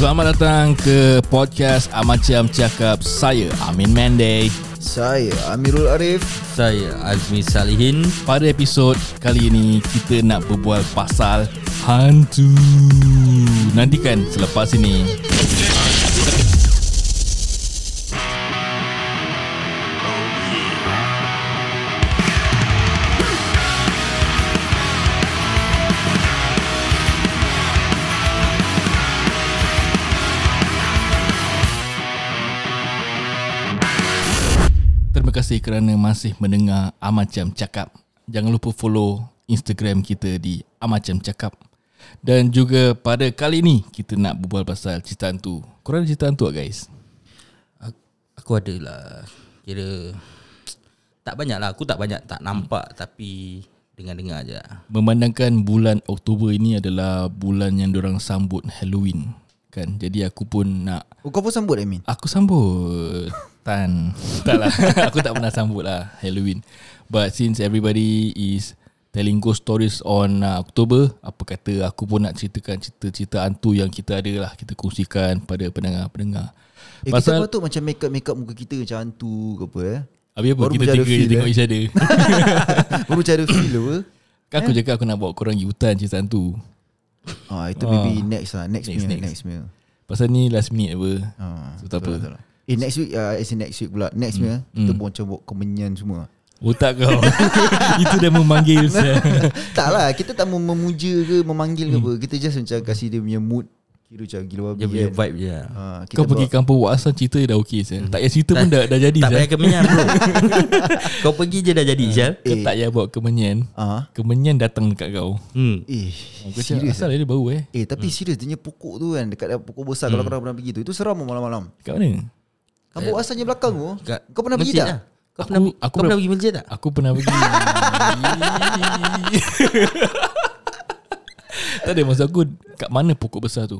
Selamat datang ke podcast Amacam Cakap. Saya Amin Mende Saya Amirul Arif. Saya Azmi Salihin. Pada episod kali ini Kita nak berbual pasal Hantu. Nantikan selepas ini kasih kerana masih mendengar Amacam Cakap. Jangan lupa follow Instagram kita di Amacam Cakap. Dan juga pada kali ini kita nak berbual pasal cerita hantu. Korang ada cerita hantu tak guys? Aku ada lah Kira Tak banyak lah Aku tak banyak Tak nampak Tapi Dengar-dengar je lah. Memandangkan bulan Oktober ini adalah bulan yang orang sambut Halloween kan. Jadi aku pun nak oh, Kau pun sambut Amin Aku sambut Tan. Tak lah. Aku tak pernah sambut lah Halloween. But since everybody is Telling ghost stories on uh, October Apa kata aku pun nak ceritakan Cerita-cerita hantu yang kita ada lah Kita kongsikan pada pendengar-pendengar. Eh Pasal, kita patut macam make up Make up muka kita Macam hantu ke apa eh? Habis apa? Baru kita tiga je tengok eh. each other. Baru macam ada feel apa? Kan aku cakap aku nak bawa korang pergi hutan cerita hantu. Ah Itu Ah. maybe next lah. Next, Next, next meal next. Next meal Pasal ni last minute apa? Ah, So, tak apa. betul, betul. Eh next week uh, As in next week pula. Next meal Kita pun macam bawa kemenyan semua. Otak kau. Itu dah memanggil saya. Tak lah Kita tak mau memuja ke Memanggil ke apa. Kita just macam Kasih dia punya mood Kira macam gila babi Dia punya kan. vibe je lah. Ah, kita Kau pergi kampung Wak Hassan cerita dah okey saya. Tak payah cerita pun dah, dah jadi Tak payah kemenyan bro. Kau pergi je dah jadi Syal Kau Eh. tak payah bawa kemenyan. Ah, Kemenyan datang dekat kau. Hmm. Eh Kau Serius asal dia bau eh. Eh tapi serius Dia punya pokok tu kan Dekat pokok besar. Kalau korang pernah pergi tu Itu seram malam-malam. Kat mana? Kampung asalnya belakang tu Kat Kau pernah pergi tak? lah. Kau Aku- pernah aku Kau pernah- pernah pergi masjid tak? Aku pernah pergi Tak ada maksud aku Kat mana pokok besar tu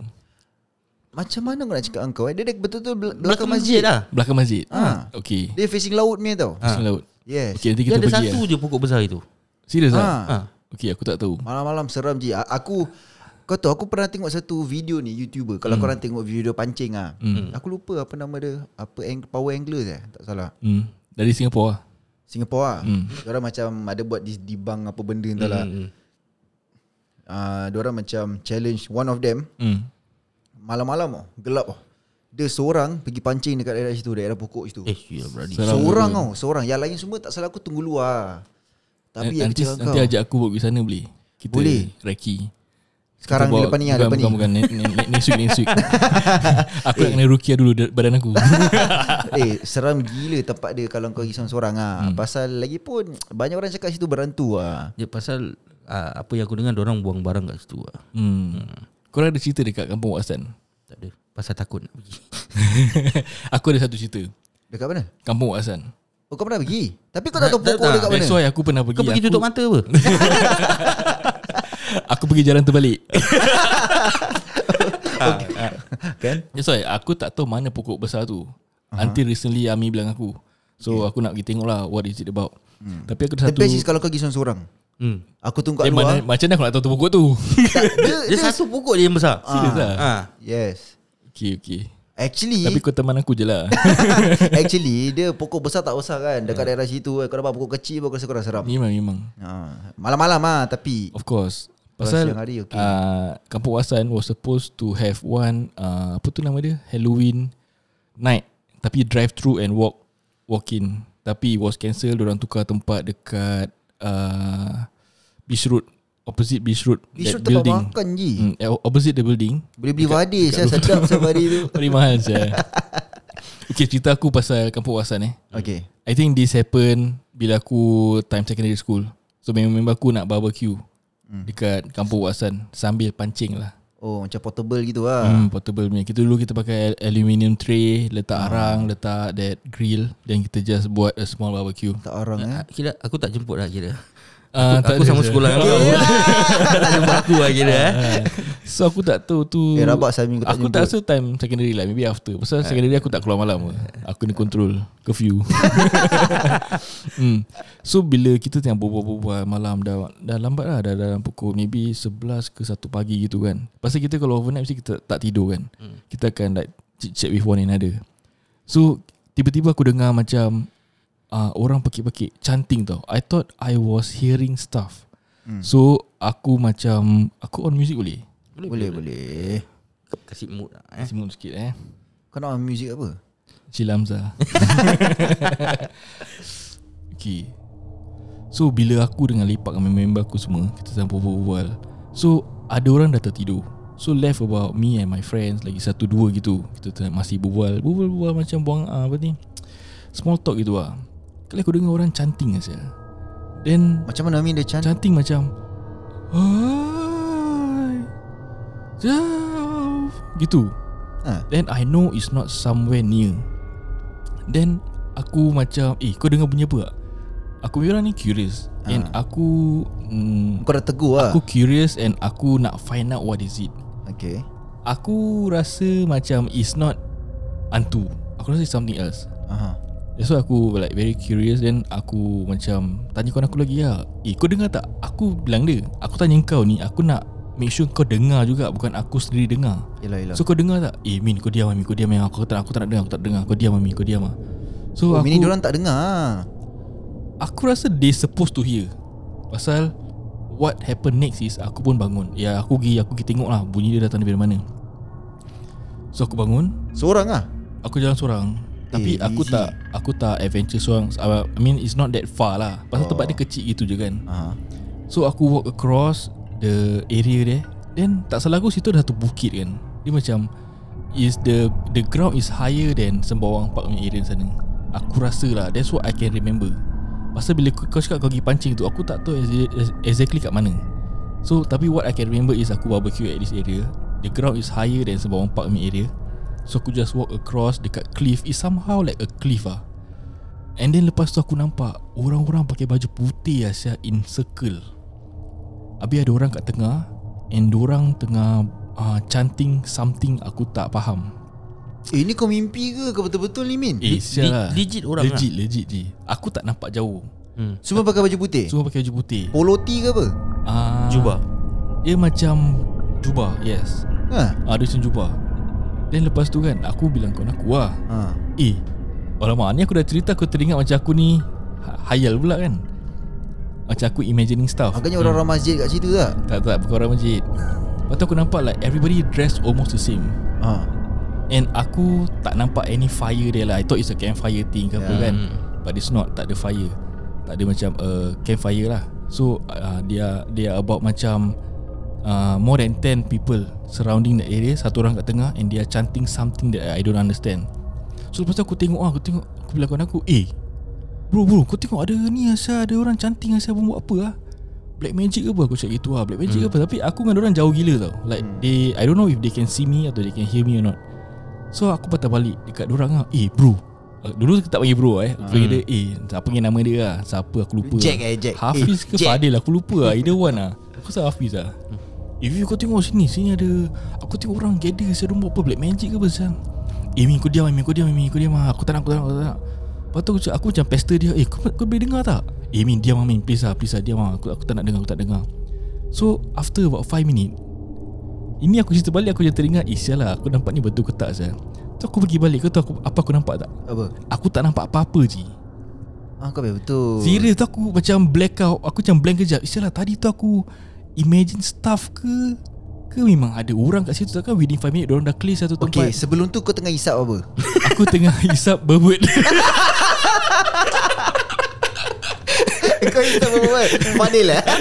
Macam mana kau nak cakap dengan kau eh? Dia dia betul-betul bel- belakang, Belakang masjid. masjid lah Belakang masjid Ah. Okay Dia facing laut punya tau. Pasal laut Yes. Okay nanti Dia kita ada pergi satu lah je pokok besar itu Serius Ah. lah ha. Okay aku tak tahu Malam-malam seram je. Aku kau tahu aku pernah tengok satu video ni YouTuber. Kalau korang tengok video pancing ah. Hmm. Aku lupa apa nama dia. Apa ang- power anglers eh? Tak salah. hmm. Dari Singapura lah Singapore ah. Hmm. Diorang macam ada buat this debunk apa benda entahlah. Hmm. Ah, diorang macam challenge one of them hmm. malam-malam oh, gelap oh. Dia seorang pergi pancing dekat daerah situ, daerah pokok situ. Eh ya berani Seram Seorang tau Seorang Yang lain semua tak salah aku tunggu luar Tapi Nanti, yang nanti kau ajak aku buat pergi sana boleh Kita Boleh. Reki Sekarang ni bawa- lepas ni lah bukan, Lepas ni bukan, bukan, ne- ne- Next week Next week Aku nak kena rukia dulu da- Badan aku Eh seram gila tempat dia Kalau kau pergi seorang-seorang ah. Hmm. Pasal lagi pun Banyak orang cakap situ berantu ah. Dia pasal ah, Apa yang aku dengar Orang buang barang kat situ lah. hmm. Korang ada cerita dekat kampung Wak Hassan Tak ada Pasal takut nak pergi Aku ada satu cerita Dekat mana? Kampung Wak Hassan Oh kau pernah pergi? Tapi kau tak tahu pokok dekat mana? That's why aku pernah pergi Kau pergi aku, tutup mata apa? Aku pergi jalan terbalik. Kan? That's why? Aku tak tahu mana pokok besar tu. Uh-huh. Until recently Ami bilang aku. So aku nak pergi tengok lah What is it about. Hmm. Tapi aku ada The satu best is kalau kau pergi seorang-seorang hmm. Aku tunggu kat eh, luar. mana, Macam mana aku nak tahu tu pokok tu? Tak, dia, Dia satu pokok je yang besar. Serius lah? Ha. Yes. Okay okay. Actually Tapi kau teman aku je lah. Actually Dia pokok besar tak besar kan? Dekat daerah situ Kau dapat pokok kecil Baru rasa korang seram. Memang memang. Ah. Malam-malam ah Tapi Of course Pasal siang hari, okay. uh, Kampung Wasan was supposed to have one uh, Apa tu nama dia? Halloween night. Tapi drive through and walk Walk in Tapi was cancel Diorang tukar tempat dekat uh, Beach Road. Opposite Beach Road Bisu that tempat makan je. Hmm, eh, opposite the building. Boleh beli vadir Saya sedap saya vadir tu. Paling mahal saya. Okay cerita aku pasal Kampung Wasan eh. Okay. I think this happen Bila aku Time secondary school. So member-member aku nak barbecue hmm. Dekat Kampung Wasan Sambil pancing lah Oh macam portable gitu lah Hmm, portable punya. Kita dulu kita pakai aluminium tray, letak arang, letak that grill dan kita just buat a small barbecue. Tak orang eh Kira aku tak jemput lah kira Ah, tak Aku sama sekolah. Dengan kau Tak jumpa aku lah kira eh So aku tak tahu tu. Eh, rabak Sami kau tak Aku tak rasa time secondary lah Maybe after. Pasal secondary aku tak keluar malam. Aku ni control Curfew. Hmm. So bila kita tengah berbual-bual malam dah, dah lambat lah. Dah dalam pukul maybe 11 ke 1 pagi gitu kan. Pasal kita kalau overnight Mesti kita tak tidur kan. Kita akan like Chit-chat with one another. So Tiba-tiba aku dengar macam uh, Orang pekik-pekik Chanting tau. I thought I was hearing stuff. Hmm. So Aku macam Aku on music boleh? Boleh boleh Kasih mood lah eh. Kasih mood sikit eh. Kau nak music apa? Cik Lamza. Okay. So bila aku dengan lepak dengan member aku semua Kita sedang berbual So ada orang dah tertidur. So left about me and my friends Lagi satu dua gitu. Kita masih berbual. Berbual-bual macam buang uh, Apa ni? Small talk gitu lah Kali aku dengar orang chanting aja. Then Macam mana Amin dia cantik Chanting macam Hai Jauh. Gitu. Ha. Then I know it's not somewhere near. Then Aku macam Eh kau dengar bunyi apa tak? Aku orang ni curious. And Ah. aku mm, Kau dah tegur lah. Aku curious And aku nak find out what is it. Okay. Aku rasa macam It's not Hantu Aku rasa it's something else. Aha. That's why aku like very curious Then aku macam Tanya kawan aku lagi lah Eh kau dengar tak? Aku bilang dia. Aku tanya kau ni Aku nak Make sure kau dengar juga Bukan aku sendiri dengar. Yelah yelah. So kau dengar tak? Eh Min kau diam Min. Kau diam yang aku tak, aku tak nak dengar Aku tak dengar. Kau diam Min. Kau diam lah So Oh, aku Mini diorang tak dengar ah. Aku rasa they supposed to hear. Pasal What happen next is Aku pun bangun. Ya aku pergi Aku pergi tengok lah Bunyi dia datang dari mana. So aku bangun. Seorang ah. Aku jalan seorang Tapi Eh, aku easy. tak Aku tak adventure seorang I mean it's not that far lah. Pasal Oh. tempat dia kecil gitu je kan. Aha. So aku walk across The area there Then tak salah aku situ dah tu bukit kan. Dia macam Is the The ground is higher than Sembawang Park punya area sana. Aku rasa lah That's what I can remember. Pasal bila kau, cakap kau pergi pancing tu Aku tak tahu exa- exactly kat mana. So tapi what I can remember is Aku barbecue at this area. The ground is higher than Sembawang Park punya area So aku just walk across Dekat cliff. It's somehow like a cliff ah. And then lepas tu aku nampak Orang-orang pakai baju putih Asia in circle. Habis ada orang kat tengah And orang tengah uh, Chanting something Aku tak faham. Eh ni kau mimpi ke? Kau betul-betul ni Min? Eh sial lah legit orang Legit legit je Aku tak nampak jauh. Hmm. Semua pakai baju putih? Semua pakai baju putih. Polo tee ke apa? Uh, Jubah Dia macam Jubah yes. Ha. Ah Dia macam jubah Then lepas tu kan Aku bilang kawan aku lah Ha. Eh Alamak ni aku dah cerita Aku teringat macam aku ni ha- Hayal pula kan. Macam aku imagining stuff. Agaknya orang-orang masjid kat situ tak Tak tak bukan orang masjid. Lepas tu aku nampak like Everybody dressed almost the same. Ha. And aku tak nampak any fire there lah. I thought it's a campfire thing ke apa Yeah. kan. But it's not Tak ada fire. Tak ada macam uh, campfire lah. So uh, dia dia about macam uh, More than 10 people Surrounding the area Satu orang kat tengah And they are chanting something that I don't understand. So lepas tu aku tengok ah, Aku tengok Aku bilang kawan aku Eh Bro bro kau tengok ada ni Asal ada orang chanting Asal buat apa lah Black magic ke apa? Aku cakap gitu lah Black magic hmm. ke apa? Tapi aku dengan orang jauh gila tau. Like Hmm. they I don't know if they can see me Atau they can hear me or not. So aku patah balik Dekat orang lah Eh bro. Uh, Dulu kita tak panggil bro eh. Aku panggil dia Eh siapa panggil nama dia lah Siapa? Aku lupa. Jack lah. eh, Jack. Hafiz Eh, ke Jack. Fadil Aku lupa lah Either one lah Aku rasa Hafiz lah Eh Viv kau tengok sini Sini ada Aku tengok orang gather Saya apa Black magic ke apa Sam Eh Min kau diam Min kau diam Min kau diam Aku tak nak Aku tak nak Aku tak nak. Lepas tu aku, aku macam pester dia. Eh kau, kau boleh dengar tak? Eh Min diam Min Please lah Please lah diam lah. Aku, aku tak nak dengar Aku tak dengar. So after about 5 minit Ini aku cerita balik Aku macam teringat Eh sial lah Aku nampak ni betul ke tak Sam So aku pergi balik. Kau tahu aku, apa aku nampak tak? Apa? Aku tak nampak apa-apa je Ah kau betul. Serius tu aku macam black out Aku macam blank kejap. Sial lah tadi tu aku Imagine stuff ke Ke memang ada orang kat situ? Takkan within 5 minit Diorang dah clear satu tempat? Okay sebelum tu kau tengah hisap apa? Aku tengah hisap berbut. Kau hisap apa Fadil lah.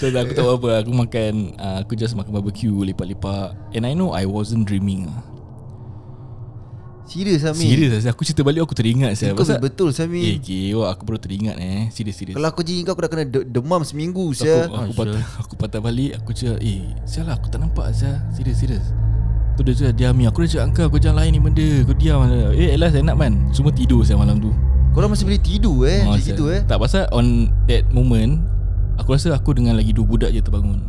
So aku tak buat apa Aku makan uh, Aku just makan barbecue Lepak-lepak And I know I wasn't dreaming lah Serius Sami Serius Aku cerita balik Aku teringat saya. Kau betul Eh Sami okay, oh, Aku baru teringat eh. Serius serius Kalau aku jadi kau Aku dah kena de- demam seminggu Sia aku, aku, Ah, patah, aku patah balik Aku cakap Eh sial lah aku tak nampak Sial Serius serius Tu dia cakap diam Aku dah cakap kau Kau jangan lain ni benda. Kau diam. Lah." Eh at last enak man. Semua tidur saya malam tu. Korang masih boleh tidur eh Oh, Macam gitu eh. Tak pasal on that moment Aku rasa aku dengan lagi dua budak je terbangun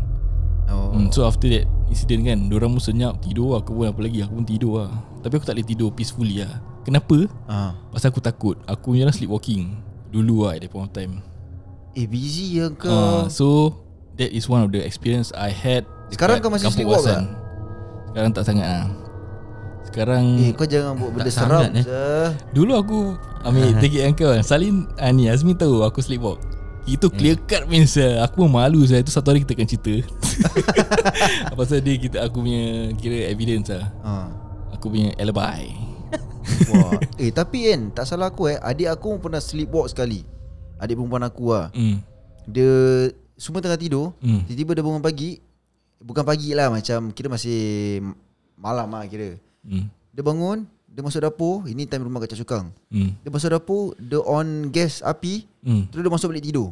oh. hmm, So after that incident kan Diorang pun senyap tidur Aku pun apa lagi Aku pun tidur lah Tapi aku tak boleh tidur peacefully lah Kenapa? ah. Pasal aku takut Aku punya sleepwalking Dulu lah at that point of time Eh busy ya kau uh, So That is one of the experience I had Sekarang kau masih sleepwalk Wasan. Sekarang tak sangat lah Sekarang Eh kau jangan buat benda seram eh. Dulu aku Ambil take it dengan kau kan Salin ah, ni Azmi tahu aku sleepwalk Itu clear cut means uh, Aku pun malu saya Itu satu hari kita akan cerita. Pasal dia kita Aku punya Kira evidence lah ah. Aku punya alibi. Wah. Eh tapi kan Tak salah aku eh. Adik aku pun pernah sleepwalk sekali. Adik perempuan aku lah hmm. Dia Semua tengah tidur. Hmm. Tiba-tiba dia bangun pagi. Bukan pagi lah Macam Kira masih Malam lah kira. Hmm. Dia bangun Dia masuk dapur Ini time rumah kat Cak Sukang Hmm. Dia masuk dapur Dia on gas api Hmm. Terus dia masuk balik tidur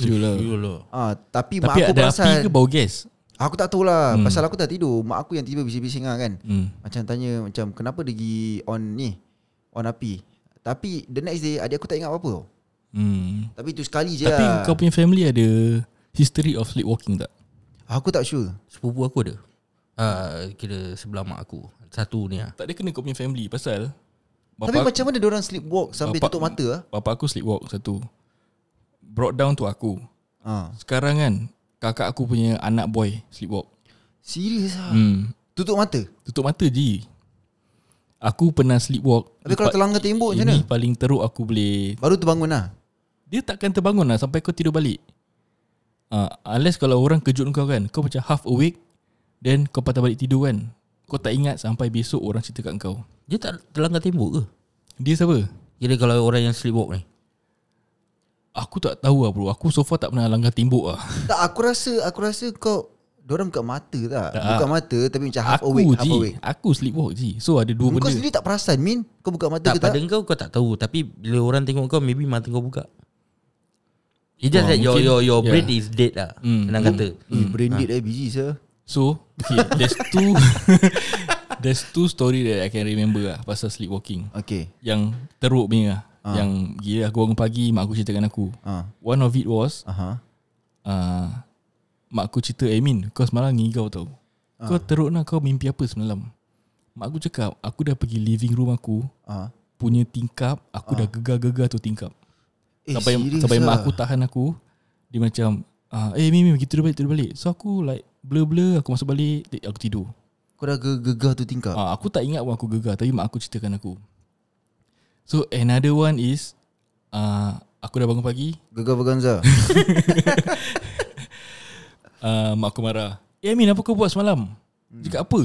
lah. Yolah. ah, Tapi, mak Tapi aku ada perasan api ke bau gas Aku tak tahu lah hmm. Pasal aku tak tidur Mak aku yang tiba bising-bising lah kan hmm. Macam tanya Macam kenapa dia pergi on ni On api Tapi the next day Adik aku tak ingat apa-apa. Hmm. Tapi tu sekali je Tapi lah kau punya family ada History of sleepwalking tak? Aku tak sure Sepupu aku ada. Ah, kira sebelah mak aku. Satu ni ah. Tak ada kena kau punya family Pasal Tapi Bapak, macam mana orang sleepwalk Sampai Bapak- tutup mata lah Bapak aku sleepwalk satu. Brought down to aku. Ha. Sekarang kan Kakak aku punya anak boy Sleepwalk. Serius lah hmm. Tutup mata? Tutup mata je Aku pernah sleepwalk Tapi kalau terlanggar tembok macam Ini mana? paling teruk aku boleh Baru terbangun lah Dia takkan terbangun lah Sampai kau tidur balik. Uh, Unless kalau orang kejut kau kan Kau macam half awake Then kau patah balik tidur kan? Kau tak ingat Sampai besok orang cerita kat kau. Dia tak terlanggar tembok ke? Dia siapa? Kira kalau orang yang sleepwalk ni. Aku tak tahu lah bro. Aku so far tak pernah langgar tembok lah. Tak aku rasa Aku rasa kau Diorang buka mata tak, Tak. Buka mata Tapi macam half Aku awake Half je awake. Aku sleepwalk je So ada dua Kau benda. sendiri tak perasan Min? Kau buka mata Tak, ke tak? pada kau kau tak tahu. Tapi bila orang tengok kau Maybe mata kau buka. It's just Wah, that your, mungkin- your, your yeah. brain is dead lah. Hmm. Senang kata. Eh branded eh busy sir So okay, There's two There's two story that I can remember lah Pasal sleepwalking. Okay. Yang teruk punya lah. Yang gila aku bangun pagi Mak aku ceritakan aku. Ah, One of it was Aha. uh, Mak aku cerita Eh Min Kau semalam ngigau tau. Kau teruk nak kau mimpi apa semalam? Mak aku cakap Aku dah pergi living room aku Ah. Punya tingkap Aku dah gegar-gegar tu tingkap. Eh, Sampai sampai mak lah? aku tahan aku Dia macam uh, Eh Min Min pergi balik balik. So aku like Blur-blur Aku masuk balik Aku tidur Kau dah ge- gegar tu tingkap Ah, aku tak ingat pun aku gegar tapi mak aku ceritakan aku. So another one is uh, aku dah bangun pagi, Gegar Vaganza uh, mak aku marah. Eh Min apa kau buat semalam? Hmm. Cakap apa?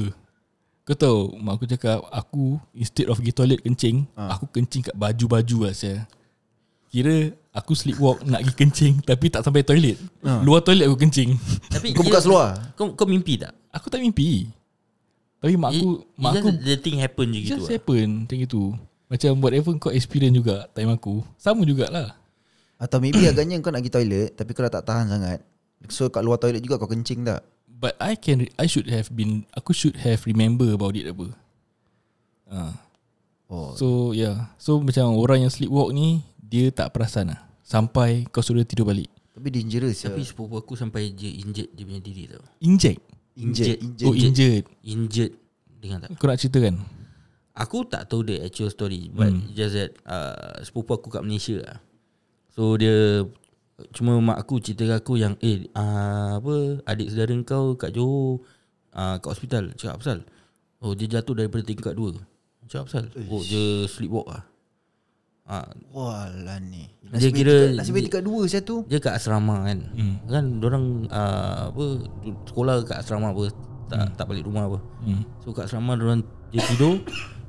Kau tahu mak aku cakap aku instead of pergi toilet kencing, Ah. aku kencing kat baju-baju lah saya. Kira aku sleepwalk nak pergi kencing tapi tak sampai toilet. Ah. Luar toilet aku kencing. Tapi Kau buka seluar? Kau, kau mimpi tak? Aku tak mimpi. Tapi mak aku It- mak it aku the thing happen je It gitu just lah. happen Macam itu Macam whatever kau experience juga Time aku Sama jugalah. Atau maybe agaknya kau nak pergi toilet Tapi kau dah tak tahan sangat. So kat luar toilet juga kau kencing tak? But I can I should have been Aku should have remember about it apa. Uh, Oh. So yeah So macam orang yang sleepwalk ni Dia tak perasan lah. Sampai kau suruh dia tidur balik Tapi dangerous Tapi ya. sepupu aku sampai je injet dia punya diri tau. Inject Injet, injet. Oh injured. Injet Dengar tak? Kau nak cerita kan Aku tak tahu the actual story But Hmm. just that uh, Sepupu aku kat Malaysia lah. So dia Cuma mak aku cerita aku yang Eh uh, apa Adik saudara kau kat Johor uh, Kat hospital. Cakap pasal? Oh dia jatuh daripada tingkat 2 Cakap pasal? Oh dia sleepwalk lah uh, Walah ni. Dia kira- Nasib baik tingkat dua saya tu. Dia kat asrama kan. Hmm. Kan orang uh, apa Sekolah kat asrama apa Tak tak balik rumah apa. Hmm. So kat asrama orang Dia tidur.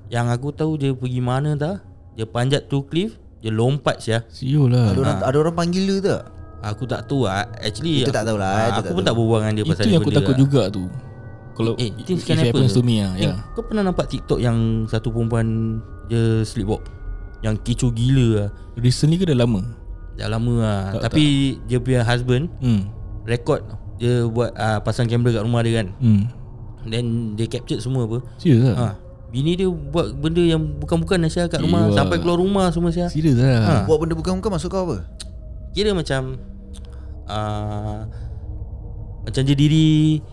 Yang aku tahu dia pergi mana tak Dia panjat tu cliff Dia lompat sia. Siul lah. Ada orang, ada orang panggil dia tak? Aku tak tahu lah Actually Itu aku, tak tahulah, ah, itu Aku tak pun tahu. tak berbual dengan dia Itu pasal yang ni aku takut lah. juga tu. Kalau Eh, it, things it can happen. happens to me lah Eh, yeah. Kau pernah nampak TikTok yang Satu perempuan Dia sleepwalk Yang kecoh gila lah. Recently ke dah lama? Dah lama lah. Tak- Tapi dia punya husband hmm. Record Dia buat uh, Pasang kamera kat rumah dia kan. Hmm. Then dia capture semua apa. Serius lah? Ha. Bini dia buat benda yang bukan-bukan Aisyah kat rumah. Iya. Sampai keluar rumah semua Aisyah Serius lah. Ha. Buat benda bukan-bukan masuk kau apa? Kira macam uh, Macam dia diri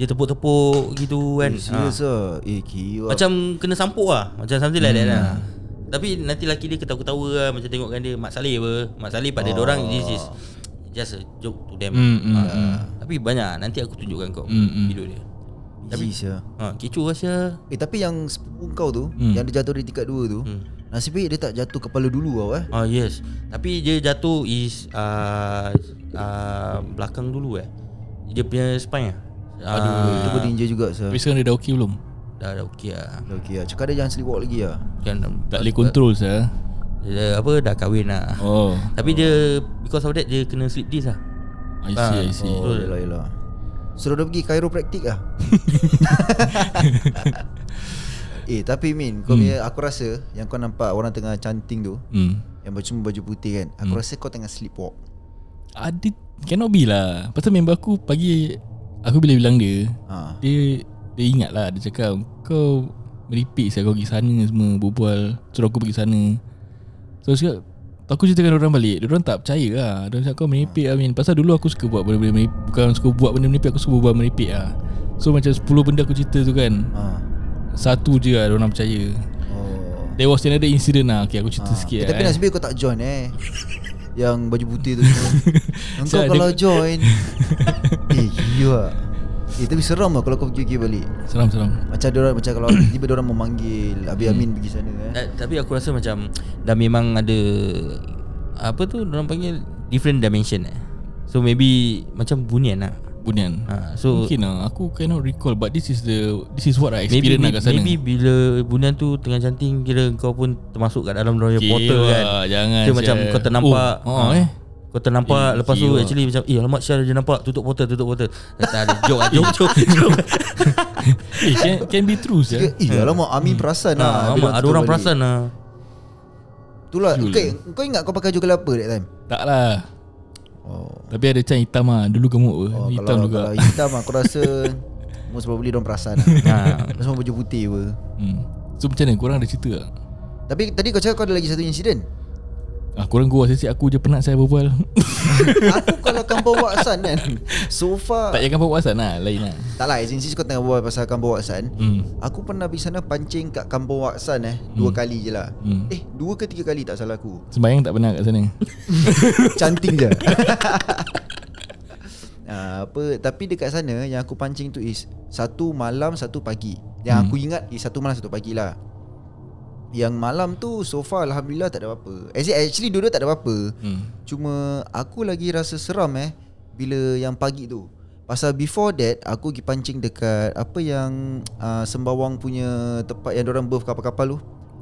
Dia tepuk-tepuk gitu kan. Eh, serius lah. Eh kira Macam kena sampuk lah. Macam something like that lah Tapi nanti laki dia ketawa-ketawa lah Macam tengokkan dia Mak Saleh apa Mak Saleh pada oh. orang This is Just a joke to them Hmm, hmm, Ah, hmm. Tapi banyak Nanti aku tunjukkan kau Hmm, hmm. Video dia Tapi ya. ha, Kecoh lah Syah Eh tapi yang sepupu kau tu Hmm. Yang dia jatuh dari tingkat 2 tu Hmm. Nasib baik dia tak jatuh kepala dulu tau eh Ah yes Tapi dia jatuh is uh, uh, Belakang dulu eh Dia punya spine lah Aduh Itu Ah, pun juga sah. Tapi sekarang dia dah okey belum? Dah dah okey lah Dah okey lah Cakap dia jangan sleepwalk lagi lah Kan Tak boleh control sah dia, Apa dah kahwin lah Oh. Tapi dia Because of that Dia kena sleep disc lah I see I see. Oh yelah yelah Suruh dia pergi chiropractic lah Eh tapi Min kau punya, Aku rasa Yang kau nampak Orang tengah canting tu Hmm. Yang baju baju putih kan Aku rasa kau tengah sleepwalk. Ada Cannot be lah. Pasal member aku pagi Aku bila bilang dia ha. Dia Dia ingat lah Dia cakap Kau Meripik saya kau pergi sana semua Berbual Suruh aku pergi sana. So aku cakap Aku ceritakan orang balik. Orang tak percaya lah. Dia cakap kau meripik lah Min Pasal dulu aku suka buat benda-benda meripik. Bukan suka buat benda meripik Aku suka buat meripik lah. So macam 10 benda aku cerita tu kan ha. Satu je lah Orang percaya. Oh. There was another incident lah. Okay aku cerita ha. sikit eh, lah Tapi eh. nasib baik kau tak join eh? Yang baju putih tu Engkau kalau dia- join. Eh gila Eh tapi seram lah Kalau kau pergi balik. Seram-seram Macam orang macam kalau tiba dia orang memanggil Abi Hmm. Amin pergi sana eh. Da- Tapi aku rasa macam Dah memang ada Apa tu Orang panggil Different dimension eh. So maybe Macam bunian lah. Bunian. Ha, So Mungkin lah. Aku cannot recall But this is the This is what I Maybe, experience lah maybe, kat sana. maybe bila bunian tu tengah canting Kira kau pun termasuk kat dalam Dia Okay portal kan. lah, Jangan Kira macam kau ternampak. Oh, oh eh Kau ternampak Eh, Lepas tu gila. actually macam Eh alamak Syah dia nampak Tutup portal Tutup portal. Tak ada joke lah Joke joke. joke. Eh can, can be true sah Eh alamak Amin perasan ha, lah bila Ada tutup orang balik. perasan lah. Itulah okay, Kau ingat kau pakai baju kelapa that time? Tak lah. Oh, Tapi ada can hitam lah Dulu gemuk apa oh Hitam kalau, juga. kalau hitam aku rasa Most probably diorang perasan lah. Ha. Semua baju putih apa. Hmm. So macam mana? Korang ada cerita tak? Tapi tadi kau cakap kau ada lagi satu insiden ah, Korang gua sesi Aku je penat saya berbual Aku kalau kampung Waksan kan So far Tak payah kampung WhatsApp lah Lain lah Tak lah as in since kau tengah berbual pasal kampung Waksan hmm. Aku pernah pergi sana pancing kat kampung Waksan eh Dua kali je lah Hmm. Eh dua ke tiga kali tak salah aku Sembayang tak pernah kat sana Cantik je Ah, apa tapi dekat sana yang aku pancing tu is satu malam satu pagi. Yang Hmm. aku ingat is satu malam satu pagi lah. Yang malam tu so far alhamdulillah tak ada apa-apa. Actually, actually dua-dua tak ada apa-apa. hmm. Cuma aku lagi rasa seram eh bila yang pagi tu. Pasal before that aku pergi pancing dekat apa yang uh, Sembawang punya tempat yang orang berf kapal-kapal tu.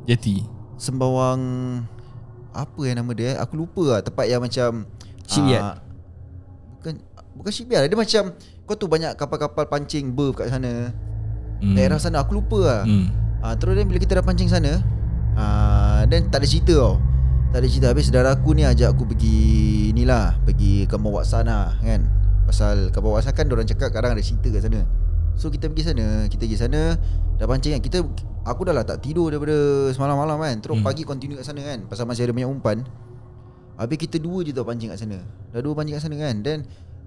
Jati Sembawang apa yang nama dia eh? Aku lupa lah tempat yang macam Shipyard. ah, Bukan bukan shipyard dia macam kau tu banyak kapal-kapal pancing berf kat sana. hmm. Daerah sana aku lupa lah. hmm. Ah terus then bila kita dah pancing sana, ah then tak ada cerita tau. Tak ada cerita habis saudara aku ni ajak aku pergi ni lah, pergi Kampung Waksan lah kan. Pasal Kampung Waksan kan orang cakap kadang ada cerita kat sana. So kita pergi sana, kita pergi sana dah pancing kan. Kita aku dah lah tak tidur daripada semalam-malam kan. Terus hmm. pagi continue kat sana kan pasal masih ada banyak umpan. Habis kita dua je tau pancing kat sana. Dah dua pancing kat sana kan. Then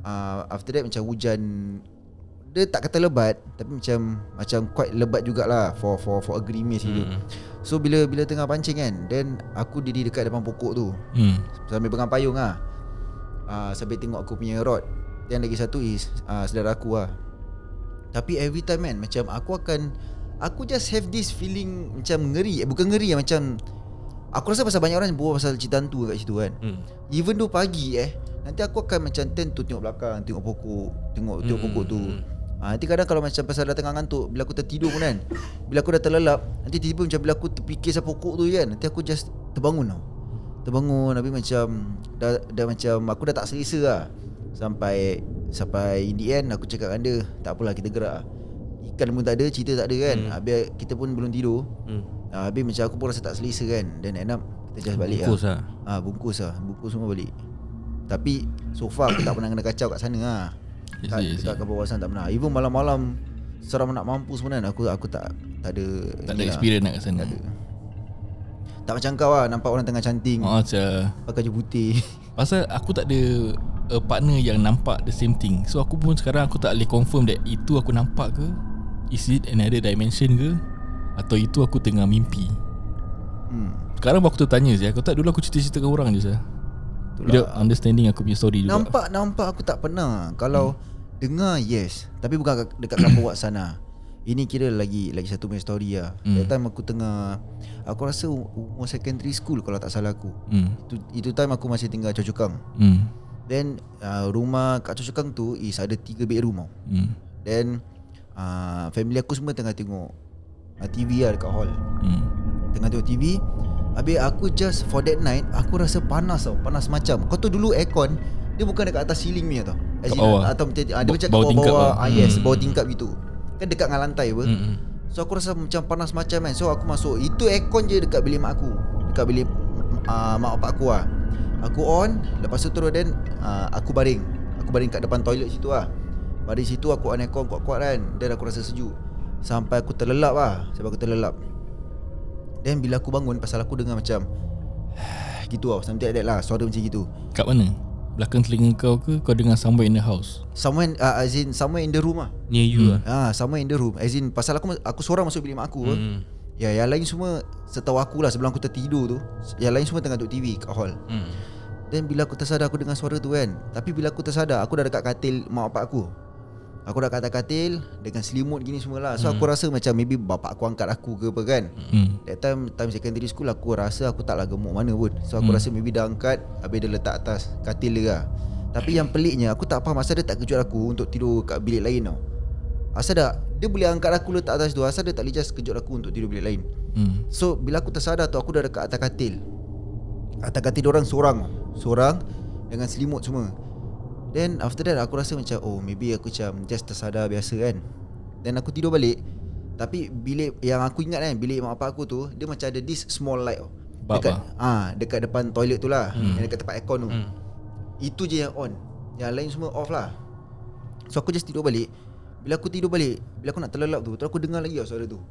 uh, after that macam hujan dia tak kata lebat tapi macam macam quite lebat jugalah for for for a grimace gitu. Hmm. So bila bila tengah pancing kan then aku diri dekat depan pokok tu Hmm. sambil pegang payung ah. Uh, sambil tengok aku punya rod. Dan lagi satu is uh, saudara aku lah. Tapi every time kan macam aku akan aku just have this feeling macam ngeri. Eh, bukan ngeri lah macam aku rasa pasal banyak orang berbual pasal cerita hantu kat situ kan. Hmm. Even though pagi eh Nanti aku akan macam tend to tengok belakang Tengok pokok Tengok tengok Hmm, pokok tu hmm. Ha, Nanti kadang kalau macam pasal dah tengah ngantuk Bila aku tertidur pun kan Bila aku dah terlelap Nanti tiba-tiba macam bila aku terfikir pasal pokok tu kan Nanti aku just terbangun tau. Terbangun Habis macam dah, dah macam Aku dah tak selesa lah. Sampai Sampai in the end Aku cakap dengan dia Tak apalah kita gerak lah. Ikan pun tak ada Cerita tak ada kan. Hmm. Habis kita pun belum tidur. Hmm. ha, Habis macam aku pun rasa tak selesa kan. Then end up Kita just balik Bungkus lah lah. Ah bungkus lah. Bungkus semua balik. Tapi So far aku tak pernah kena kacau kat sana lah Kat, see. Dekat kawasan tak pernah Even malam-malam Seram nak mampus pun kan Aku aku tak Tak ada Tak ada lah. experience nak kat sana. Tak ada Tak macam kau lah Nampak orang tengah canting Oh, macam Pakai baju putih Pasal aku tak ada a partner yang nampak the same thing. So aku pun sekarang aku tak boleh confirm that itu aku nampak ke? Is it another dimension ke? Atau itu aku tengah mimpi? hmm. Sekarang aku tertanya je. Aku tak dulu aku cerita-cerita ke orang je sah. Without understanding aku punya story juga. Nampak nampak aku tak pernah Kalau hmm. Dengar yes Tapi bukan kat- dekat kampung Wak sana Ini kira lagi Lagi satu punya story lah hmm. That time aku tengah Aku rasa umur secondary school Kalau tak salah aku Hmm. Itu, itu time aku masih tinggal Choa Chu Kang Hmm. Then uh, Rumah kat Choa Chu Kang tu Is ada tiga bedroom tau Hmm. Then uh, Family aku semua tengah tengok uh, TV lah dekat hall Hmm. Tengah tengok TV Habis aku just For that night Aku rasa panas tau Panas macam Kau tahu dulu aircon Dia bukan dekat atas ceiling ni tau. As Kat in, bawah. Atau macam ah, Dia macam kat bawah bawah-bawah. tau. ah, Yes Hmm. bawah tingkap gitu. Kan dekat dengan lantai apa. Hmm, hmm. So aku rasa macam panas macam kan. So aku masuk. Itu aircon je dekat bilik mak aku. Dekat bilik uh, mak bapak aku lah Aku on Lepas tu terus then uh, Aku baring. Aku baring kat depan toilet situ lah Baring situ aku on aircon kuat-kuat kan. Then aku rasa sejuk. Sampai aku terlelap lah Sampai aku terlelap. Then bila aku bangun Pasal aku dengar macam Gitu tau. Something like that lah. Suara macam gitu. Kat mana? Belakang telinga kau ke kau dengar somewhere in the house? Somewhere uh, As in Somewhere in the room lah Near you lah Ah, Somewhere in the room As in Pasal aku Aku seorang masuk bilik mak aku hmm. Hmm. Ya yang lain semua Setahu aku lah Sebelum aku tertidur tu Yang lain semua tengah tengok TV kat hall Hmm. Then bila aku tersadar Aku dengar suara tu kan Tapi bila aku tersadar Aku dah dekat katil Mak bapak aku Aku dah kat atas katil Dengan selimut gini semua lah. So aku rasa macam Maybe bapak aku angkat aku ke apa kan. Hmm. That time Time secondary school Aku rasa aku taklah gemuk mana pun. So aku Hmm. rasa maybe dia angkat Habis dia letak atas katil dia lah. Tapi yang peliknya Aku tak faham Asal dia tak kejut aku Untuk tidur kat bilik lain tau. Asal dah Dia boleh angkat aku letak atas tu Asal dia tak boleh just kejut aku Untuk tidur bilik lain. Hmm. So bila aku tersadar tu Aku dah dekat atas katil. Atas katil orang seorang. Seorang Dengan selimut semua Then after that aku rasa macam Oh maybe aku macam Just tersadar biasa kan. Then aku tidur balik. Tapi bilik Yang aku ingat kan Bilik mak bapak aku tu Dia macam ada this small light Bab Dekat ah? ah Dekat depan toilet tu lah. Hmm. Yang dekat tempat aircon tu. Hmm. Itu je yang on. Yang lain semua off lah. So aku just tidur balik. Bila aku tidur balik Bila aku nak terlelap tu Terus aku dengar lagi tau suara tu.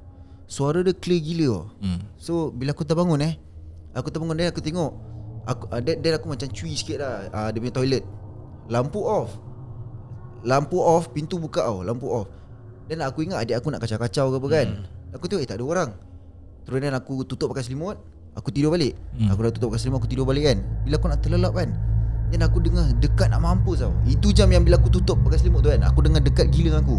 Suara dia clear gila tau. Hmm. So bila aku terbangun eh Aku terbangun dan aku tengok aku, uh, then, then aku macam cuy sikit lah uh, Dia punya toilet Lampu off. Lampu off Pintu buka tau Lampu off. Then aku ingat adik aku nak kacau-kacau ke apa kan. Hmm. Aku tengok eh tak ada orang. Terus then aku tutup pakai selimut Aku tidur balik. Hmm. Aku dah tutup pakai selimut Aku tidur balik kan. Bila aku nak terlelap kan Then aku dengar dekat nak mampus tau. Itu jam yang bila aku tutup pakai selimut tu kan Aku dengar dekat gila dengan aku.